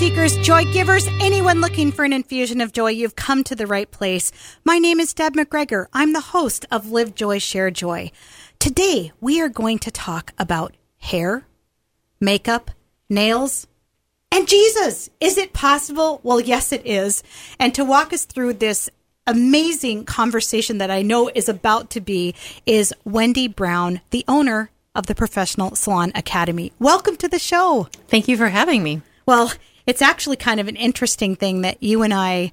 seekers, joy givers, anyone looking for an infusion of joy, you've come to the right place. My name is Deb McGregor. I'm the host of Live Joy, Share Joy. Today, we are going to talk about hair, makeup, nails, and Jesus. Is it possible? Well, yes, it is. And to walk us through this amazing conversation that I know is about to be is Wendy Brown, the owner of the Professional Salon Academy. Welcome to the show. Thank you for having me. Well, it's actually kind of an interesting thing that you and I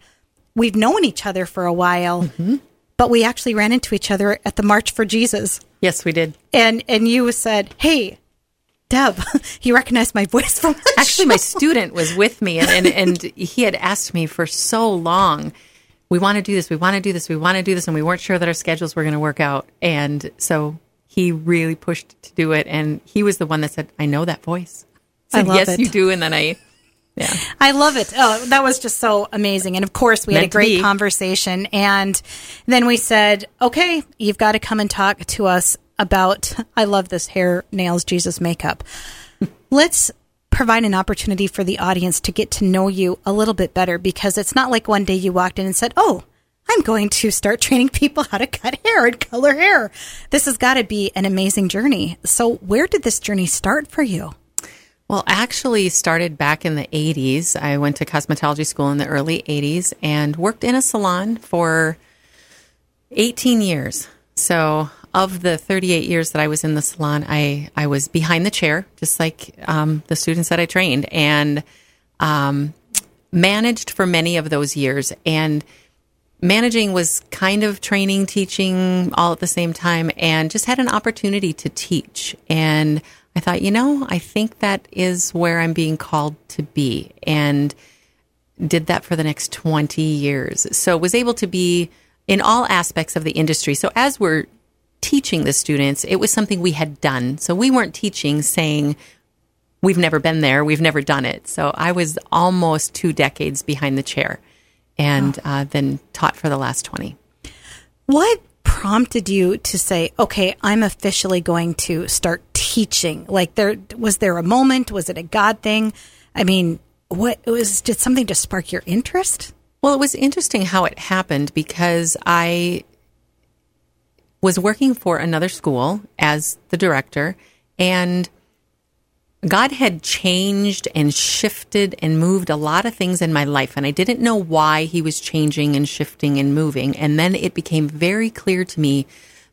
we've known each other for a while, mm-hmm. but we actually ran into each other at the March for Jesus. Yes, we did. And and you said, "Hey, Deb, you recognize my voice from Actually, show. my student was with me, and, and, and he had asked me for so long, we want to do this, we want to do this, we want to do this, and we weren't sure that our schedules were going to work out. And so he really pushed to do it, and he was the one that said, I know that voice. I said, yes, it. you do. And then I yeah. I love it. Oh, that was just so amazing. And of course, we Meant had a great conversation. And then we said, okay, you've got to come and talk to us about, I love this hair, nails, Jesus makeup. Let's provide an opportunity for the audience to get to know you a little bit better because it's not like one day you walked in and said, oh, I'm going to start training people how to cut hair and color hair. This has got to be an amazing journey. So, where did this journey start for you? Well, actually started back in the 80s. I went to cosmetology school in the early 80s and worked in a salon for 18 years. So, of the 38 years that I was in the salon, I, I was behind the chair, just like um, the students that I trained, and um, managed for many of those years. And managing was kind of training, teaching all at the same time, and just had an opportunity to teach. And I thought, you know, I think that is where I'm being called to be. And did that for the next 20 years. So was able to be in all aspects of the industry. So as we're teaching the students, it was something we had done. So we weren't teaching saying, we've never been there, we've never done it. So I was almost two decades behind the chair and uh, then taught for the last 20. What prompted you to say, okay, I'm officially going to start teaching? Like there was there a moment? Was it a God thing? I mean, what was did something just spark your interest? Well, it was interesting how it happened because I was working for another school as the director and God had changed and shifted and moved a lot of things in my life, and I didn't know why He was changing and shifting and moving. And then it became very clear to me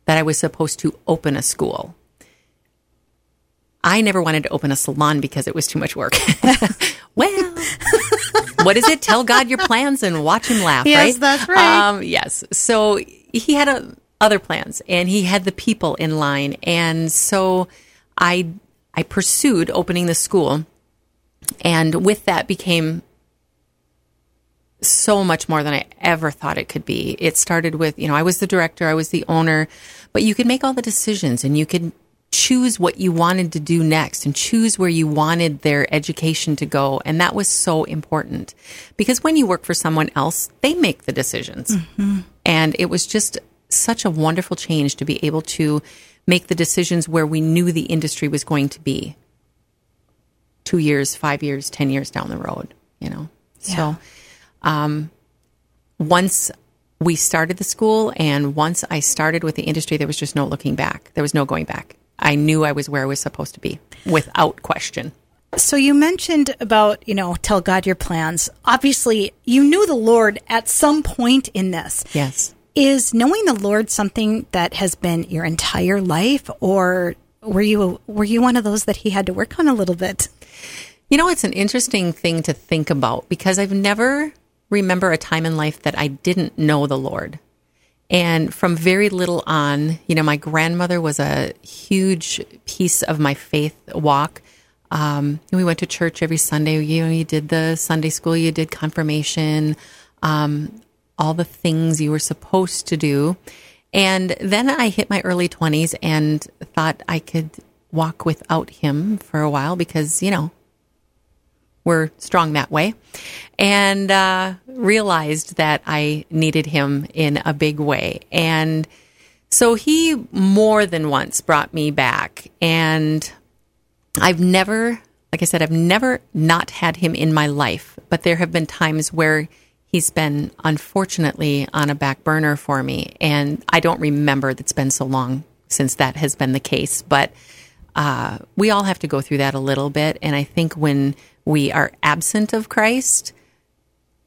that I was supposed to open a school. I never wanted to open a salon because it was too much work. well, what is it? Tell God your plans and watch Him laugh, yes, right? Yes, that's right. Um, yes. So He had a, other plans, and He had the people in line, and so I I pursued opening the school. And with that became so much more than I ever thought it could be. It started with, you know, I was the director, I was the owner, but you could make all the decisions and you could choose what you wanted to do next and choose where you wanted their education to go. And that was so important because when you work for someone else, they make the decisions. Mm-hmm. And it was just such a wonderful change to be able to make the decisions where we knew the industry was going to be two years, five years, 10 years down the road, you know? Yeah. So, um, once we started the school and once I started with the industry, there was just no looking back. There was no going back. I knew I was where I was supposed to be without question. So you mentioned about, you know, tell God your plans. Obviously, you knew the Lord at some point in this. Yes. Is knowing the Lord something that has been your entire life, or were you were you one of those that He had to work on a little bit? You know, it's an interesting thing to think about because I've never remember a time in life that I didn't know the Lord. And from very little on, you know, my grandmother was a huge piece of my faith walk. Um, we went to church every Sunday. You know, you did the Sunday school, you did confirmation. Um, all the things you were supposed to do. And then I hit my early 20s and thought I could walk without him for a while because, you know, we're strong that way. And uh, realized that I needed him in a big way. And so he more than once brought me back. And I've never like I said, I've never not had him in my life, but there have been times where he's been unfortunately on a back burner for me. And I don't remember that's been so long since that has been the case. But uh, we all have to go through that a little bit. And I think when we are absent of Christ,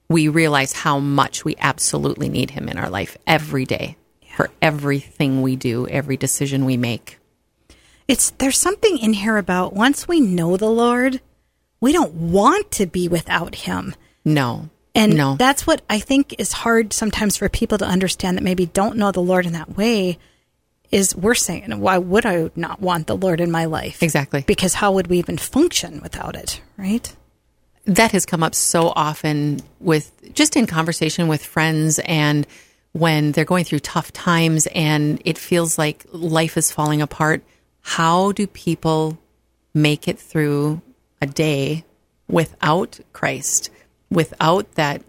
we realize how much we absolutely need him in our life every day yeah. for everything we do, every decision we make. It's there's something in here about once we know the Lord, we don't want to be without him. No. And no. that's what I think is hard sometimes for people to understand that maybe don't know the Lord in that way is we're saying, why would I not want the Lord in my life? Exactly. Because how would we even function without it, right? That has come up so often with just in conversation with friends and when they're going through tough times and it feels like life is falling apart. How do people make it through a day without Christ, without that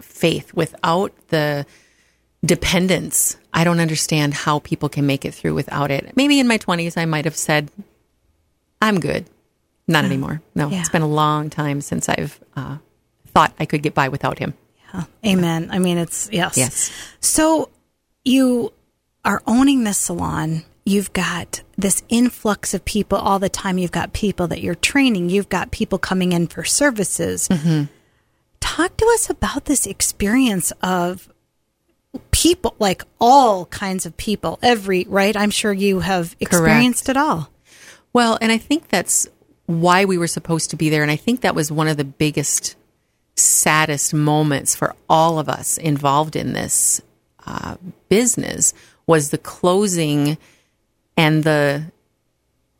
faith, without the dependence. I don't understand how people can make it through without it. Maybe in my 20s, I might have said, I'm good. Not yeah. anymore. No, yeah. it's been a long time since I've uh, thought I could get by without him. Yeah. Amen. I mean, it's yes. Yes. So you are owning this salon. You've got this influx of people all the time. You've got people that you're training. You've got people coming in for services. Mm-hmm. Talk to us about this experience of people, like all kinds of people, every, right? I'm sure you have experienced Correct. it all. Well, and I think that's why we were supposed to be there. And I think that was one of the biggest, saddest moments for all of us involved in this uh, business was the closing and the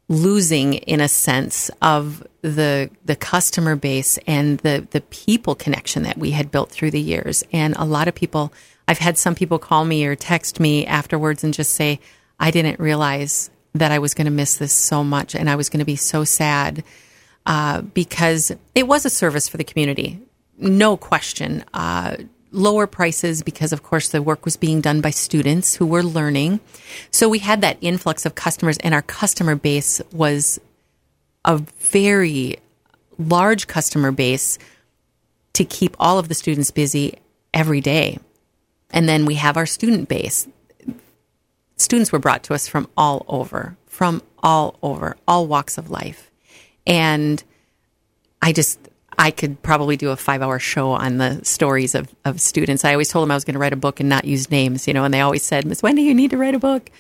losing in a sense of the the customer base and the the people connection that we had built through the years and a lot of people I've had some people call me or text me afterwards and just say, I didn't realize that I was going to miss this so much and I was going to be so sad uh, because it was a service for the community. No question. Uh, lower prices because, of course, the work was being done by students who were learning. So we had that influx of customers, and our customer base was a very large customer base to keep all of the students busy every day. And then we have our student base. Students were brought to us from all over, from all over, all walks of life. And I just, I could probably do a five hour show on the stories of, of students. I always told them I was going to write a book and not use names, you know, and they always said, Miss Wendy, you need to write a book.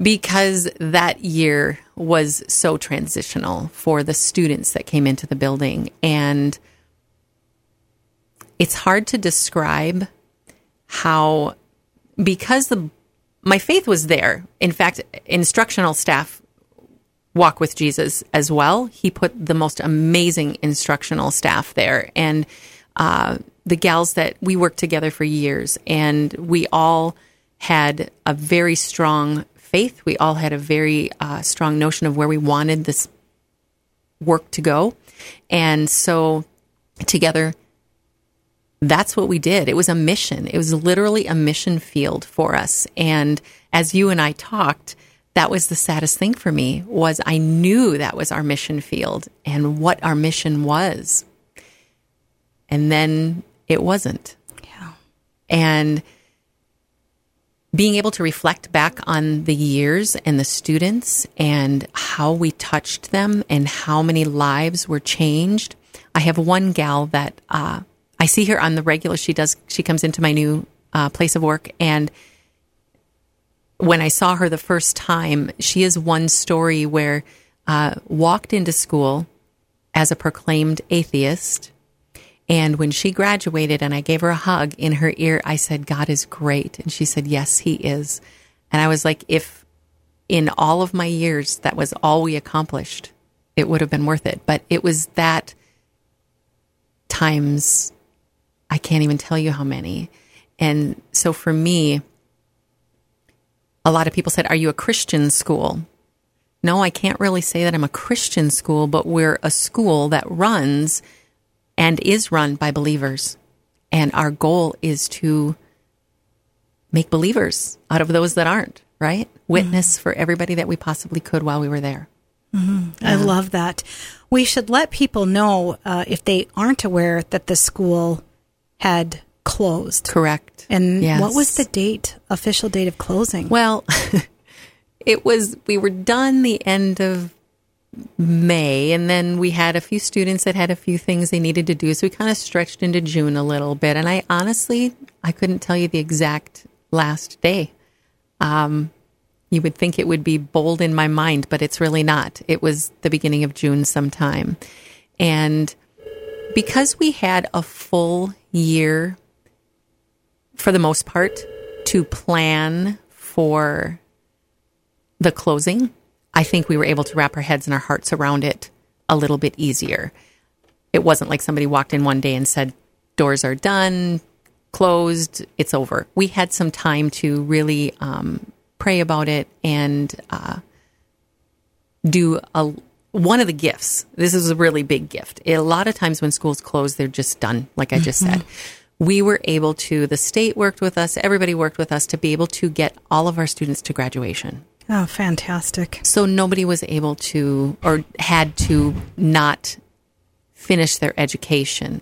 Because that year was so transitional for the students that came into the building. And it's hard to describe how because the my faith was there. In fact, instructional staff walk with Jesus as well. He put the most amazing instructional staff there, and uh, the gals that we worked together for years, and we all had a very strong faith. We all had a very uh, strong notion of where we wanted this work to go, and so together that's what we did. It was a mission. It was literally a mission field for us. And as you and I talked, that was the saddest thing for me was I knew that was our mission field and what our mission was. And then it wasn't. Yeah. And being able to reflect back on the years and the students and how we touched them and how many lives were changed. I have one gal that uh, I see her on the regular. She does. She comes into my new uh, place of work, and when I saw her the first time, she is one story where uh, walked into school as a proclaimed atheist. And when she graduated and I gave her a hug in her ear, I said, God is great. And she said, Yes, He is. And I was like, If in all of my years that was all we accomplished, it would have been worth it. But it was that times I can't even tell you how many. And so for me, a lot of people said, Are you a Christian school? No, I can't really say that I'm a Christian school, but we're a school that runs and is run by believers. And our goal is to make believers out of those that aren't, right? Witness mm-hmm. for everybody that we possibly could while we were there. Mm-hmm. I love that. We should let people know uh, if they aren't aware that the school had closed. Correct. And Yes. what was the date, official date of closing? Well, it was, we were done the end of May, and then we had a few students that had a few things they needed to do. So we kind of stretched into June a little bit. And I honestly, I couldn't tell you the exact last day. Um, you would think it would be bold in my mind, but it's really not. It was the beginning of June sometime. And because we had a full year for the most part to plan for the closing, I think we were able to wrap our heads and our hearts around it a little bit easier. It wasn't like somebody walked in one day and said, doors are done, closed, it's over. We had some time to really um, pray about it and uh, do a one of the gifts. This is a really big gift. A lot of times when schools close, they're just done, like I just said. We were able to, the state worked with us, everybody worked with us to be able to get all of our students to graduation. oh, fantastic. So nobody was able to or had to not finish their education.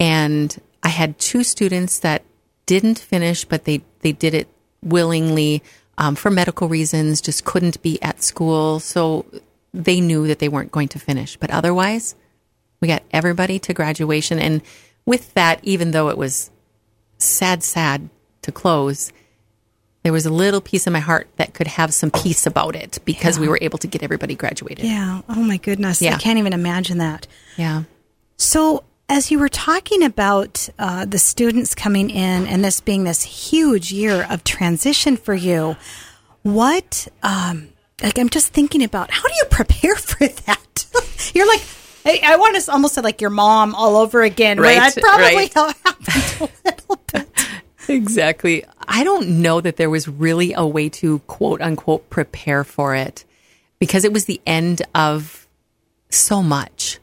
And I had two students that didn't finish, but they, they did it willingly um, for medical reasons, just couldn't be at school. So they knew that they weren't going to finish. But otherwise, we got everybody to graduation. And with that, even though it was sad, sad to close, there was a little piece of my heart that could have some peace about it because we were able to get everybody graduated. Yeah. Oh, my goodness. Yeah. I can't even imagine that. Yeah. So, as you were talking about uh, the students coming in and this being this huge year of transition for you, what, um, like, I'm just thinking about how do you prepare for that? You're like, I, I want to almost say like your mom all over again. Right, That probably right. happened a little bit. Exactly. I don't know that there was really a way to quote unquote prepare for it because it was the end of so much.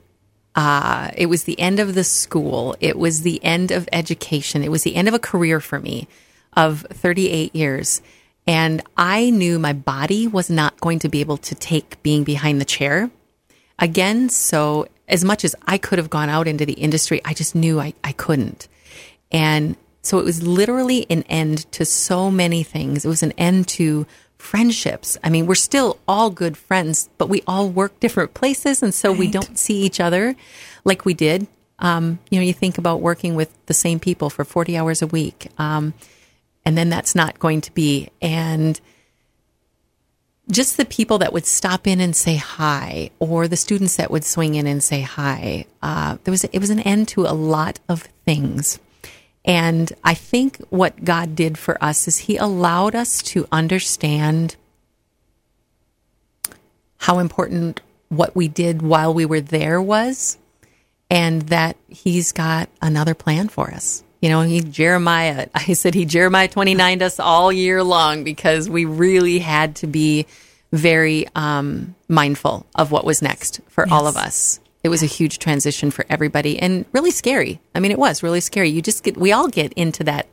Uh, it was the end of the school. It was the end of education. It was the end of a career for me of 38 years. And I knew my body was not going to be able to take being behind the chair again. So, as much as I could have gone out into the industry, I just knew I, I couldn't. And so it was literally an end to so many things. It was an end to friendships. I mean, we're still all good friends, but we all work different places. And so we don't see each other like we did. Um, you know, you think about working with the same people for 40 hours a week. Um, and then that's not going to be. And just the people that would stop in and say hi, or the students that would swing in and say hi. Uh, there was it was an end to a lot of things, and I think what God did for us is He allowed us to understand how important what we did while we were there was, and that He's got another plan for us. You know, he Jeremiah. I said he Jeremiah twenty nine us all year long because we really had to be very um, mindful of what was next for all of us. It was a huge transition for everybody and really scary. I mean, it was really scary. You just get, we all get into that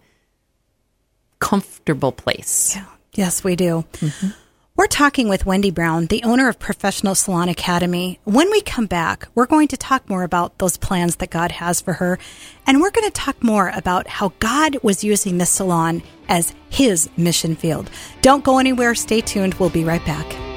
comfortable place. Yeah. Yes, we do. We're talking with Wendy Brown, the owner of Professional Salon Academy. When we come back, we're going to talk more about those plans that God has for her. And we're going to talk more about how God was using this salon as his mission field. Don't go anywhere. Stay tuned. We'll be right back.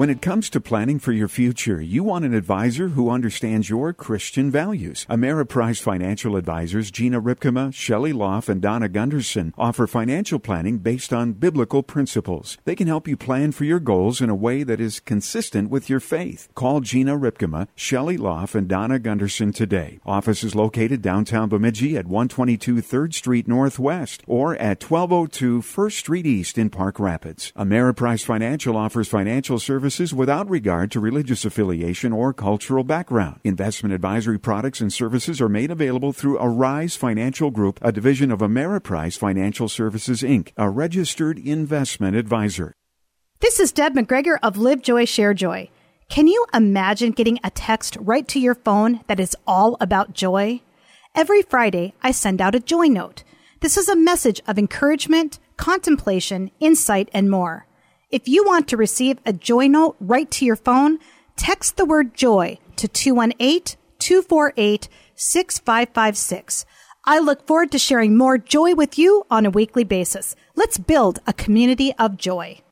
When it comes to planning for your future, you want an advisor who understands your Christian values. Ameriprise Financial Advisors Gina Ripkema, Shelley Loff, and Donna Gunderson offer financial planning based on biblical principles. They can help you plan for your goals in a way that is consistent with your faith. Call Gina Ripkema, Shelley Loff, and Donna Gunderson today. Office is located downtown Bemidji at 122 3rd Street Northwest or at 1202 1st Street East in Park Rapids. Ameriprise Financial offers financial services without regard to religious affiliation or cultural background. Investment advisory products and services are made available through Arise Financial Group, a division of Ameriprise Financial Services Inc., a registered investment advisor. This is Deb McGregor of Live Joy, Share Joy. Can you imagine getting a text right to your phone that is all about joy? Every Friday, I send out a joy note. This is a message of encouragement, contemplation, insight, and more. If you want to receive a joy note right to your phone, text the word joy to 218 248 6556. I look forward to sharing more joy with you on a weekly basis. Let's build a community of joy.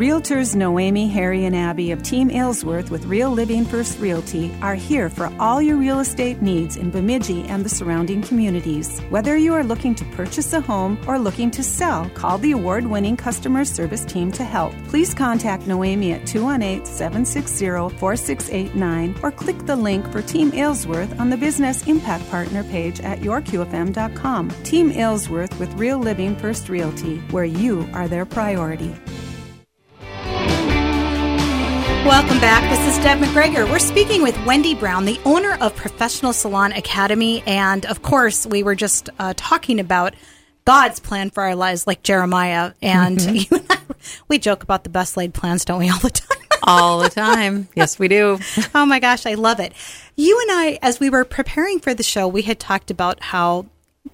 Realtors Noemi, Harry, and Abby of Team Aylesworth with Real Living First Realty are here for all your real estate needs in Bemidji and the surrounding communities. Whether you are looking to purchase a home or looking to sell, call the award winning customer service team to help. Please contact Noemi at 218 760 4689 or click the link for Team Aylesworth on the Business Impact Partner page at yourqfm.com. Team Aylesworth with Real Living First Realty, where you are their priority. Welcome back. This is Deb McGregor. We're speaking with Wendy Brown, the owner of Professional Salon Academy. And of course, we were just uh, talking about God's plan for our lives, like Jeremiah. And mm-hmm. you and I, we joke about the best laid plans, don't we, all the time? all the time. Yes, we do. oh my gosh, I love it. You and I, as we were preparing for the show, we had talked about how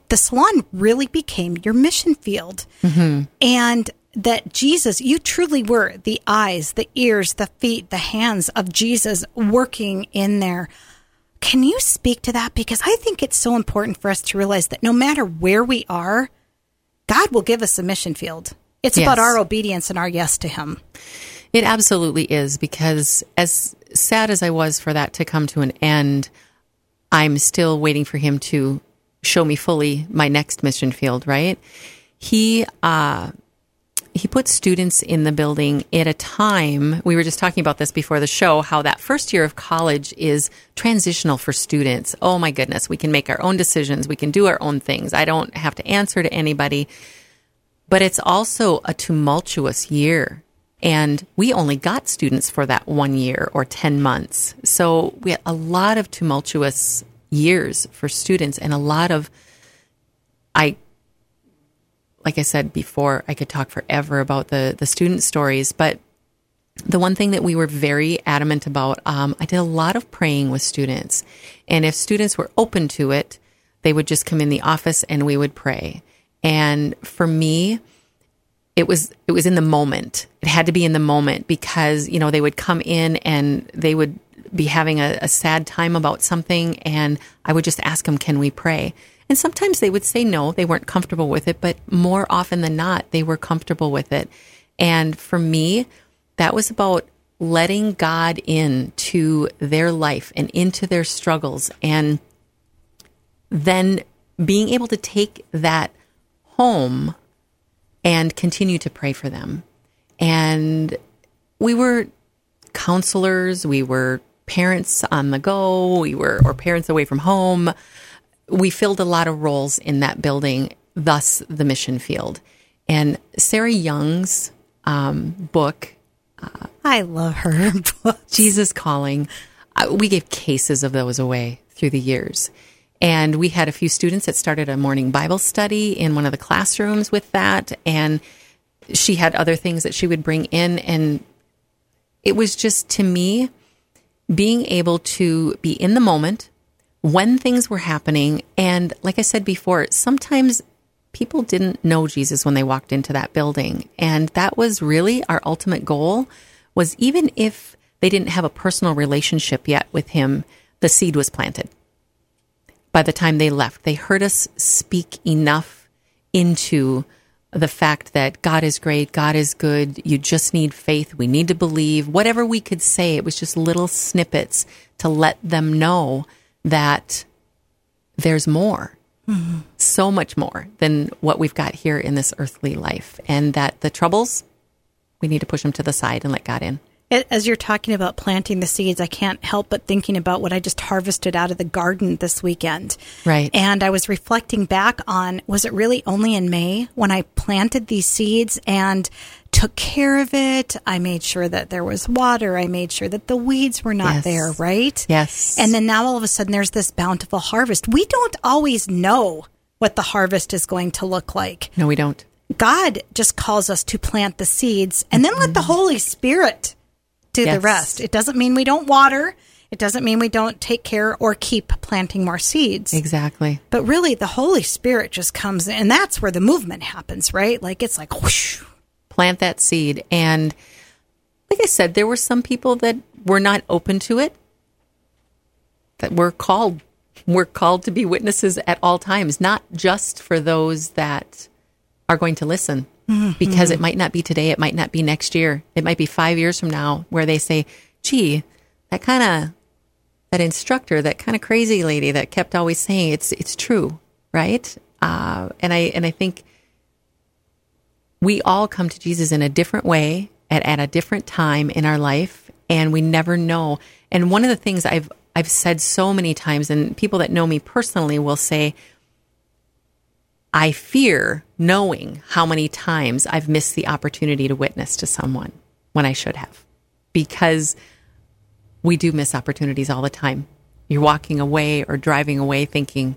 the salon really became your mission field. Mm-hmm. And that Jesus, you truly were the eyes, the ears, the feet, the hands of Jesus working in there. Can you speak to that? Because I think it's so important for us to realize that no matter where we are, God will give us a mission field. It's yes. about our obedience and our yes to Him. It absolutely is because as sad as I was for that to come to an end, I'm still waiting for Him to show me fully my next mission field, right? He, uh, he put students in the building at a time. We were just talking about this before the show how that first year of college is transitional for students. Oh my goodness we can make our own decisions. We can do our own things. I don't have to answer to anybody. But it's also a tumultuous year and we only got students for that one year or 10 months. So we had a lot of tumultuous years for students and a lot of i like I said before, I could talk forever about the the student stories, but the one thing that we were very adamant about, um, I did a lot of praying with students, and if students were open to it, they would just come in the office and we would pray. And for me, it was it was in the moment. It had to be in the moment because you know they would come in and they would be having a, a sad time about something, and I would just ask them, "Can we pray?" And sometimes they would say no, they weren't comfortable with it, but more often than not, they were comfortable with it. And for me, that was about letting God into their life and into their struggles and then being able to take that home and continue to pray for them. And we were counselors, we were parents on the go, we were or parents away from home we filled a lot of roles in that building, thus the mission field. And Sarah Young's um, book, uh, I love her book, Jesus Calling. Uh, we gave cases of those away through the years. And we had a few students that started a morning Bible study in one of the classrooms with that. And she had other things that she would bring in. And it was just to me being able to be in the moment when things were happening. And like I said before, sometimes people didn't know Jesus when they walked into that building. And that was really our ultimate goal was even if they didn't have a personal relationship yet with him, the seed was planted. By the time they left, they heard us speak enough into the fact that God is great, God is good, you just need faith, we need to believe, whatever we could say, it was just little snippets to let them know that there's more, mm-hmm. so much more than what we've got here in this earthly life, and that the troubles, we need to push them to the side and let God in. As you're talking about planting the seeds, I can't help but thinking about what I just harvested out of the garden this weekend. Right. And I was reflecting back on was it really only in May when I planted these seeds and took care of it. I made sure that there was water. I made sure that the weeds were not yes. there, right? Yes. And then now all of a sudden there's this bountiful harvest. We don't always know what the harvest is going to look like. No, we don't. God just calls us to plant the seeds and then let the mm-hmm. Holy Spirit do yes. the rest. It doesn't mean we don't water. It doesn't mean we don't take care or keep planting more seeds. Exactly. But really, the Holy Spirit just comes in, and that's where the movement happens, right? Like it's like whoosh, plant that seed. And like I said, there were some people that were not open to it, that were called. We're called to be witnesses at all times, not just for those that are going to listen, because it might not be today, it might not be next year, it might be five years from now, where they say, "Gee, that kind of that instructor, that kind of crazy lady that kept always saying it's it's true, right?" Uh, and I and I think we all come to Jesus in a different way at, at a different time in our life, and we never know. And one of the things I've I've said so many times, and people that know me personally will say, I fear knowing how many times I've missed the opportunity to witness to someone when I should have, because we do miss opportunities all the time. You're walking away or driving away thinking,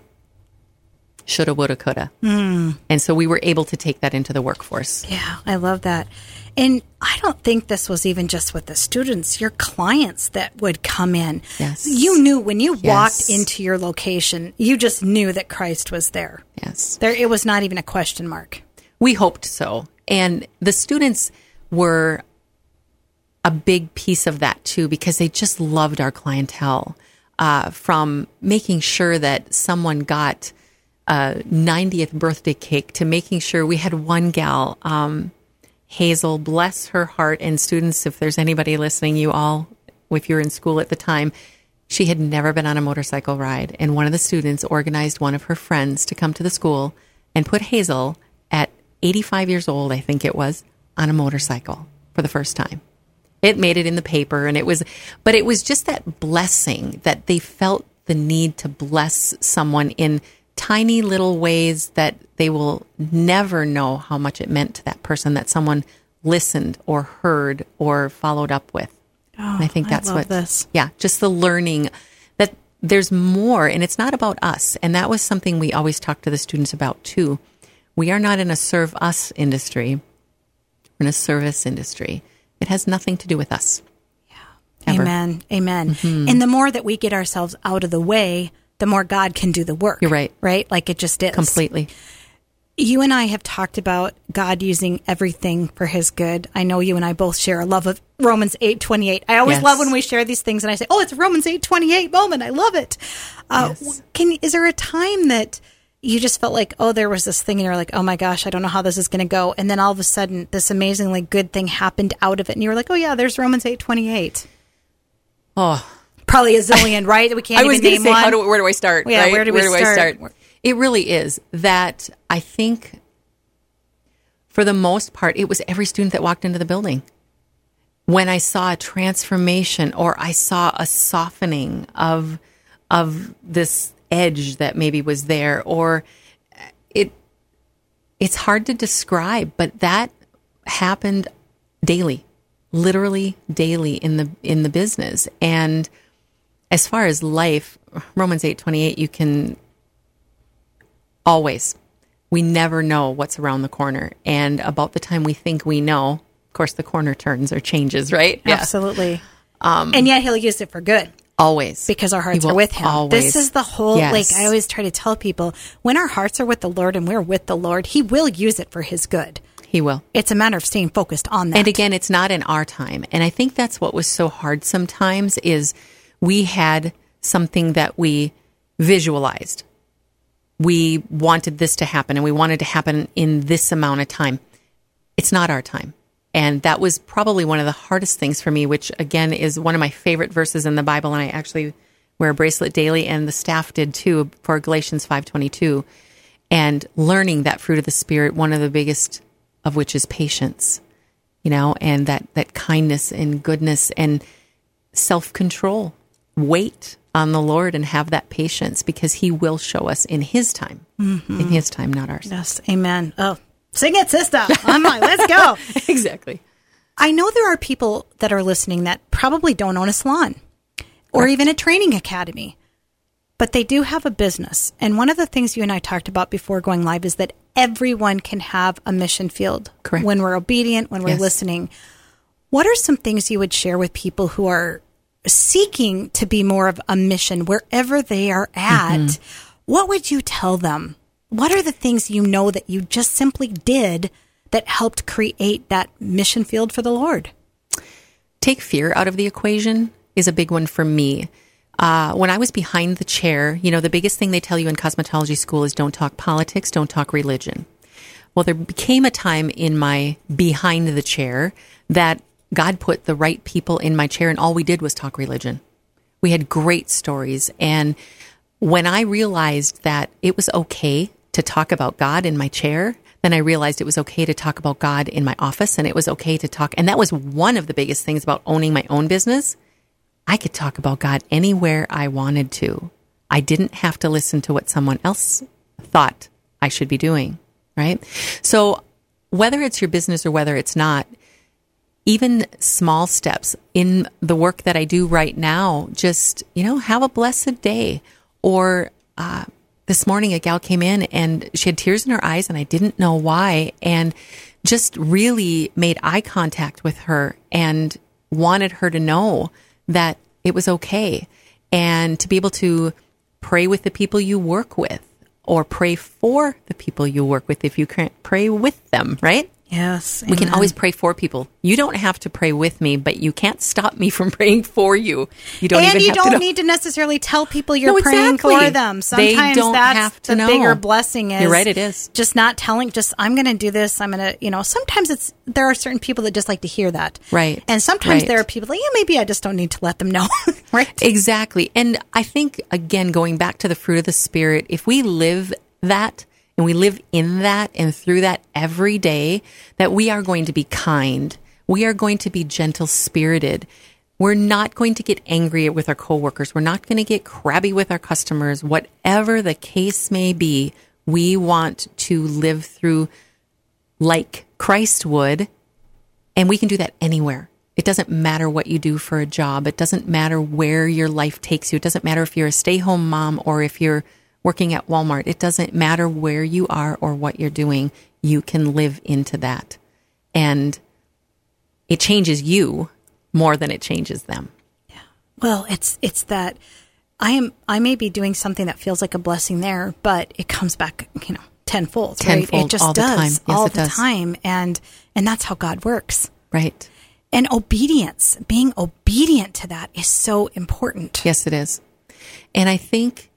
shoulda, woulda, coulda. And so we were able to take that into the workforce. Yeah, I love that. And I don't think this was even just with the students, your clients that would come in. Yes. You knew when you Yes. walked into your location, you just knew that Christ was there. Yes. There it was not even a question mark. We hoped so. And the students were a big piece of that too, because they just loved our clientele. Uh, from making sure that someone got a 90th birthday cake to making sure we had one gal, um, Hazel, bless her heart, and students, if there's anybody listening, you all, if you're in school at the time, she had never been on a motorcycle ride. And one of the students organized one of her friends to come to the school and put Hazel at 85 years old, I think it was, on a motorcycle for the first time. It made it in the paper and it was, but it was just that blessing that they felt the need to bless someone in tiny little ways that they will never know how much it meant to that person that someone listened or heard or followed up with. and I think that's what, this. yeah, just the learning that there's more and it's not about us. And that was something we always talked to the students about too. We are not in a serve us industry. We're in a service industry. It has nothing to do with us. Ever. Amen. Amen. Mm-hmm. And the more that we get ourselves out of the way, the more God can do the work. You're right. Right? Like it just is. Completely. You and I have talked about God using everything for his good. I know you and I both share a love of Romans 8:28. I always Yes. love when we share these things and I say, "Oh, it's a Romans 8:28 moment. I love it." Uh, Yes. can is there a time that you just felt like, "Oh, there was this thing and you're like, "Oh my gosh, I don't know how this is going to go." And then all of a sudden this amazingly good thing happened out of it and you were like, "Oh yeah, there's Romans 8:28." Oh, Probably a zillion, right? We can't I was even going name to say, one. how do, where do I start? Yeah, right? where do we I start? It really is that I think, for the most part, it was every student that walked into the building. When I saw a transformation or I saw a softening of of this edge that maybe was there, or it it's hard to describe, but that happened daily, literally daily in the in the business and as far as life, Romans 8:28 you can always we never know what's around the corner and about the time we think we know, of course the corner turns or changes, right? Absolutely. Um, and yet he'll use it for good. Always. because our hearts are with him. Always. This is the whole Yes. like I always try to tell people when our hearts are with the Lord and we're with the Lord, he will use it for his good. he will. It's a matter of staying focused on that. And again, it's not in our time. And I think that's what was so hard sometimes is we had something that we visualized. We wanted this to happen and we wanted to happen in this amount of time. It's not our time. And that was probably one of the hardest things for me, which again is one of my favorite verses in the Bible. And I actually wear a bracelet daily and the staff did too for Galatians 522 and learning that fruit of the spirit, one of the biggest of which is patience you know, and that, that kindness and goodness and self control. Wait on the Lord and have that patience because He will show us in His time, in His time, not ours. yes, amen. Oh, sing it, sister. I'm like, let's go. exactly. I know there are people that are listening that probably don't own a salon or even a training academy, but they do have a business. And one of the things you and I talked about before going live is that everyone can have a mission field Correct. when we're obedient, when we're Yes. listening. What are some things you would share with people who are seeking to be more of a mission wherever they are at? Mm-hmm. What would you tell them? What are the things you know that you just simply did that helped create that mission field for the Lord? Take fear out of the equation is a big one for me. Uh, when I was behind the chair, you know, the biggest thing they tell you in cosmetology school is don't talk politics, don't talk religion. Well, there became a time in my behind the chair that God put the right people in my chair, and all we did was talk religion. We had great stories. And when I realized that it was okay to talk about God in my chair, then I realized it was okay to talk about God in my office and it was okay to talk. And that was one of the biggest things about owning my own business. I could talk about God anywhere I wanted to. I didn't have to listen to what someone else thought I should be doing, right? So whether it's your business or whether it's not, even small steps in the work that I do right now, just, you know, have a blessed day. Or uh, this morning, a gal came in and she had tears in her eyes, and I didn't know why. And just really made eye contact with her and wanted her to know that it was okay and to be able to pray with the people you work with or pray for the people you work with if you can't pray with them, right? Yes. We can always pray for people. You don't have to pray with me, but you can't stop me from praying for you. You don't and you don't to need to necessarily tell people you're No, praying exactly. for them. They Sometimes don't that's have to the know. bigger blessing is You're right, it is. just not telling just I'm going to do this. I'm going to, you know, sometimes it's there are certain people that just like to hear that. Right. And sometimes Right. there are people that, yeah, maybe I just don't need to let them know. right? Exactly. And I think, again, going back to the fruit of the Spirit, if we live that and we live in that and through that every day, that we are going to be kind. We are going to be gentle spirited. We're not going to get angry with our coworkers. We're not going to get crabby with our customers. Whatever the case may be, we want to live through like Christ would and we can do that anywhere. It doesn't matter what you do for a job. It doesn't matter where your life takes you. It doesn't matter if you're a stay home mom or if you're working at Walmart. It doesn't matter where you are or what you're doing. You can live into that. And it changes you more than it changes them. Yeah. Well, it's it's that I am I may be doing something that feels like a blessing there, but it comes back, you know, tenfold. right? Tenfold It just all the does time. Yes, all it the does. time, and and that's how God works. Right. And obedience, being obedient to that, is so important. Yes, it is. And I think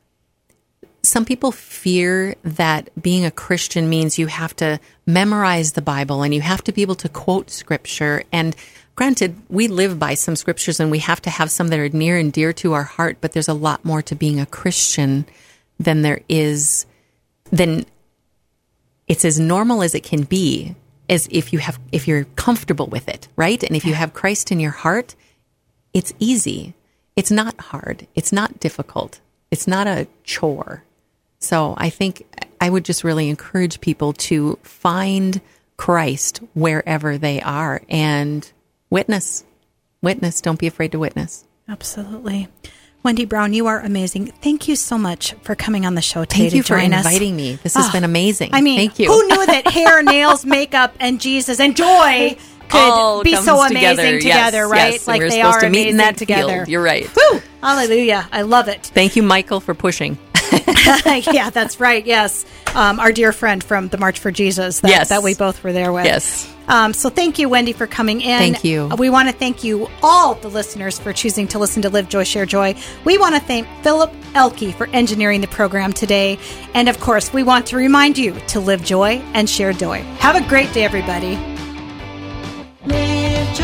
some people fear that being a Christian means you have to memorize the Bible and you have to be able to quote scripture. And granted, we live by some scriptures and we have to have some that are near and dear to our heart, but there's a lot more to being a Christian than there is, than it's as normal as it can be as if you have, if you're comfortable with it, right? And if you have Christ in your heart, it's easy. It's not hard. It's not difficult. It's not a chore. So I think I would just really encourage people to find Christ wherever they are and witness. Witness. Don't be afraid to witness. Absolutely. Wendy Brown, you are amazing. Thank you so much for coming on the show today Thank to you for join us. inviting me. This has Oh, been amazing. I mean, thank you. who knew that hair, nails, makeup, and Jesus and joy could All be so amazing together. together, Yes, right? yes. Like they are to meet in that together. field. You're right. Woo! Hallelujah. I love it. Thank you, Michael, for pushing. yeah, that's right. Yes. Um, our dear friend from the March for Jesus that, Yes. that we both were there with. Yes. Um, so thank you, Wendy, for coming in. Thank you. We want to thank you, all the listeners, for choosing to listen to Live Joy, Share Joy. We want to thank Philip Elke for engineering the program today. And of course, we want to remind you to live joy and share joy. Have a great day, everybody. Live joy,